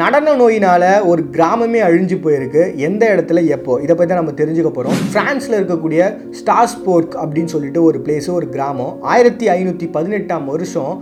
நடன நோயினால் ஒரு கிராமமே அழிஞ்சு போயிருக்கு. எந்த இடத்துல எப்போ? இதை பற்றி தான் நம்ம தெரிஞ்சுக்க போகிறோம் ஃப்ரான்ஸில் இருக்கக்கூடிய ஸ்டாஸ்போர்க் அப்படின்னு சொல்லிட்டு ஒரு பிளேஸ் ஒரு கிராமம். ஆயிரத்தி ஐநூற்றி பதினெட்டாம் வருஷம்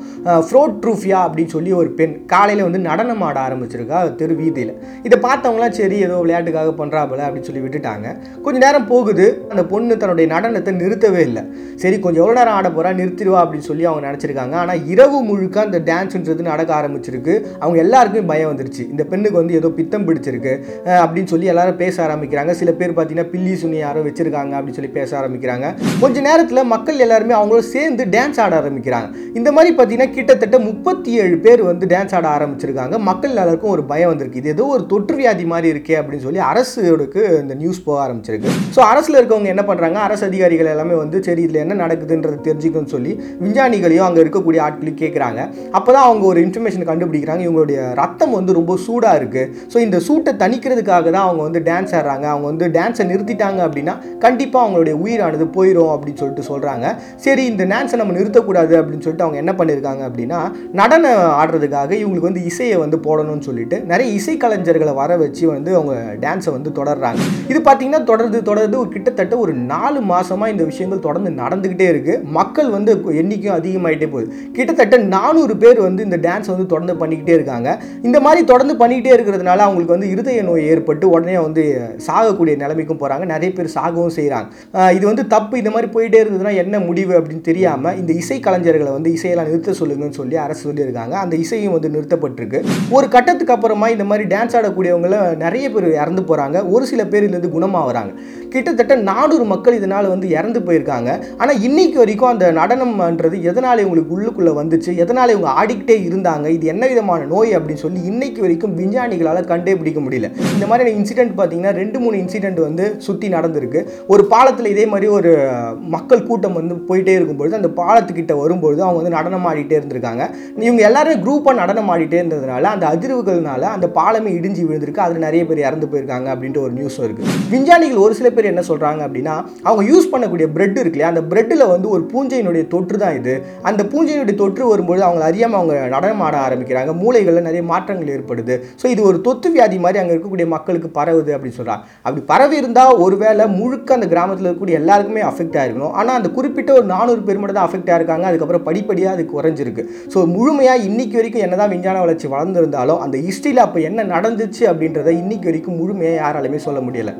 ஃப்ரோட் ட்ரூஃபியா அப்படின்னு சொல்லி ஒரு பெண் காலையில் வந்து நடனம் ஆட ஆரம்பிச்சிருக்கா தெரு வீதியில். இதை பார்த்தவங்களாம் சரி ஏதோ விளையாட்டுக்காக பண்ணுறா போல அப்படின்னு சொல்லி விட்டுட்டாங்க. கொஞ்சம் நேரம் போகுது. அந்த பொண்ணு தன்னுடைய நடனத்தை நிறுத்தவே இல்லை. சரி கொஞ்சம் எவ்வளோ நேரம் ஆட போகிறா நிறுத்திடுவா அப்படின்னு சொல்லி அவங்க நினச்சிருக்காங்க. ஆனால் இரவு முழுக்க அந்த டான்ஸுன்றது நடக்க ஆரம்பிச்சிருக்கு. அவங்க எல்லாருக்குமே பயம் வந்துருச்சு. இந்த பெண்ணுக்கு வந்து ஏதோ பித்தம் பிடிச்சிருக்கு அப்படின்னு சொல்லி எல்லாரும் பேச ஆரம்பிக்கிறாங்க. சில பேர் பார்த்தீங்கன்னா பில்லி சுனி யாரோ வச்சிருக்காங்க அப்படின்னு சொல்லி பேச ஆரம்பிக்கிறாங்க. கொஞ்ச நேரத்தில் மக்கள் எல்லாருமே அவங்களோட சேர்ந்து டான்ஸ் ஆட ஆரம்பிக்கிறாங்க. இந்த மாதிரி பார்த்தீங்கன்னா கிட்டத்தட்ட முப்பத்தி ஏழு பேர் வந்து டான்ஸ் ஆட ஆரம்பிச்சிருக்காங்க. மக்கள் எல்லாருக்கும் ஒரு பயம் வந்திருக்கு. இது ஏதோ ஒரு தொற்று வியாதி மாதிரி இருக்கே அப்படின்னு சொல்லி அரசுக்கு இந்த நியூஸ் போக ஆரம்பிச்சிருக்கு. ஸோ அரசில் இருக்கவங்க என்ன பண்ணுறாங்க அரசு அதிகாரிகள் எல்லாமே வந்து சரி இதில் என்ன நடக்குதுன்றது தெரிஞ்சுக்கணும்னு சொல்லி விஞ்ஞானிகளையும் அங்கே இருக்கக்கூடிய ஆட்களையும் கேட்குறாங்க அப்போ தான் அவங்க ஒரு இன்ஃபர்மேஷன் கண்டுபிடிக்கிறாங்க. இவங்களுடைய ரத்தம் வந்து ரொம்ப சூடாக இருக்குது ஸோ இந்த சூட்டை தணிக்கிறதுக்காக தான் அவங்க வந்து டான்ஸ் ஆடுறாங்க. அவங்க வந்து டான்ஸை நிறுத்திட்டாங்க அப்படின்னா கண்டிப்பாக அவங்களுடைய உயிரானது போயிடும் அப்படின்னு சொல்லிட்டு சொல்கிறாங்க சரி இந்த டான்ஸை நம்ம நிறுத்தக்கூடாது அப்படின்னு சொல்லிட்டு அவங்க என்ன பண்ணியிருக்காங்க அப்படின்னா நடனம் ஆடுறதுக்காக இவங்களுக்கு வந்து இசையை வந்து போடணும்னு சொல்லிட்டு நிறைய இசை கலைஞர்களை வர வச்சு வந்து அவங்க டான்ஸை வந்து தொடர்றாங்க. இது பார்த்தீங்கன்னா தொடர்ந்து தொடர்ந்து ஒரு கிட்டத்தட்ட ஒரு நாலு மாதமாக இந்த விஷயங்கள் தொடர்ந்து நடந்துக்கிட்டே இருக்குது மக்கள் வந்து எண்ணிக்கையும் அதிகமாகிட்டே போகுது. கிட்டத்தட்ட நானூறு பேர் வந்து இந்த டான்ஸ் வந்து தொடர்ந்து பண்ணிக்கிட்டே இருக்காங்க. இந்த மாதிரி தொடர்ந்து பண்ணிக்கிட்டே இருக்கிறதுனால அவங்களுக்கு வந்து இருதய நோய் ஏற்பட்டு உடனே வந்து சாகக்கூடிய நிலைமைக்கும் போகிறாங்க நிறைய பேர் சாகவும் செய்கிறாங்க இது வந்து தப்பு. இந்த மாதிரி போயிட்டே இருந்ததுன்னா என்ன முடிவு அப்படின்னு தெரியாமல் இந்த இசை கலைஞர்களை வந்து இசையெல்லாம் நிறுத்த சொல்லுங்கன்னு சொல்லி அரசு சொல்லியிருக்காங்க. அந்த இசையும் வந்து நிறுத்தப்பட்டிருக்கு. ஒரு கட்டத்துக்கு அப்புறமா இந்த மாதிரி டான்ஸ் ஆடக்கூடியவங்கள நிறைய பேர் இறந்து போகிறாங்க ஒரு சில பேர் இதுலேருந்து குணமாகறாங்க. கிட்டத்தட்ட நானூறு மக்கள் இதனால் வந்து இறந்து போயிருக்காங்க. ஆனால் இன்னைக்கு வரைக்கும் அந்த நடனம்ன்றது எதனால் இவங்களுக்கு உள்ளுக்குள்ளே வந்துச்சு? எதனால் இவங்க ஆடிக்கிட்டே இருந்தாங்க? இது என்ன விதமான நோய் அப்படின்னு சொல்லி இன்னைக்கு வரைக்கும் விஞ்ஞானிகளால் கண்டே பிடிக்க முடியல. இந்த மாதிரி இன்சிடென்ட் பார்த்தீங்கன்னா ரெண்டு மூணு இன்சிடென்ட் வந்து சுற்றி நடந்திருக்கு. ஒரு பாலத்தில் இதே மாதிரி ஒரு மக்கள் கூட்டம் வந்து போயிட்டே இருக்கும்பொழுது அந்த பாலத்துக்கிட்ட வரும்பொழுது அவங்க வந்து நடனம் ஆடிட்டே இருந்திருக்காங்க. இவங்க எல்லாருமே குரூப்பாக நடனம் ஆடிட்டே இருந்ததுனால அந்த அதிர்வுகள்னால அந்த பாலமே இடிஞ்சு விழுந்திருக்கு. அதில் நிறைய பேர் இறந்து போயிருக்காங்க அப்படின்ட்டு ஒரு நியூஸும் இருக்குது விஞ்ஞானிகள் ஒரு சில பேர் என்ன சொல்கிறாங்க அப்படின்னா அவங்க யூஸ் பண்ணக்கூடிய பிரெட் இருக்கு இல்லையா? அந்த பிரெட்டில் வந்து ஒரு பூஞ்சையினுடைய தொற்று தான் இது. அந்த பூஞ்சையினுடைய தொற்று வரும்போது அவங்க அறியாமல் அவங்க நடனம் ஆட ஆரம்பிக்கிறாங்க. மூளைகளில் நிறைய மாற்றங்கள் ஏற்படுது ஸோ இது ஒரு தொத்து வியாதி மாதிரி அங்கே இருக்கக்கூடிய மக்களுக்கு பரவுது அப்படின்னு சொல்கிறாங்க அப்படி பரவி இருந்தால் ஒருவேளை முழுக்க அந்த கிராமத்தில் இருக்கக்கூடிய எல்லாருக்குமே அஃபெக்ட் ஆகிருக்கணும் ஆனால் அந்த குறிப்பிட்ட ஒரு நானூறு பேர் மட்டும் தான் அஃபெக்ட் ஆயிருக்காங்க. அதுக்கப்புறம் படிப்படியாக அது குறைஞ்சிருக்கு. ஸோ முழுமையாக இன்னைக்கு வரைக்கும் என்னதான் விஞ்ஞான வளர்ச்சி வளர்ந்துருந்தாலும் அந்த ஹிஸ்ட்ரியில் அப்போ என்ன நடந்துச்சு அப்படின்றத இன்னைக்கு வரைக்கும் முழுமையாக யாராலுமே சொல்ல முடியலை.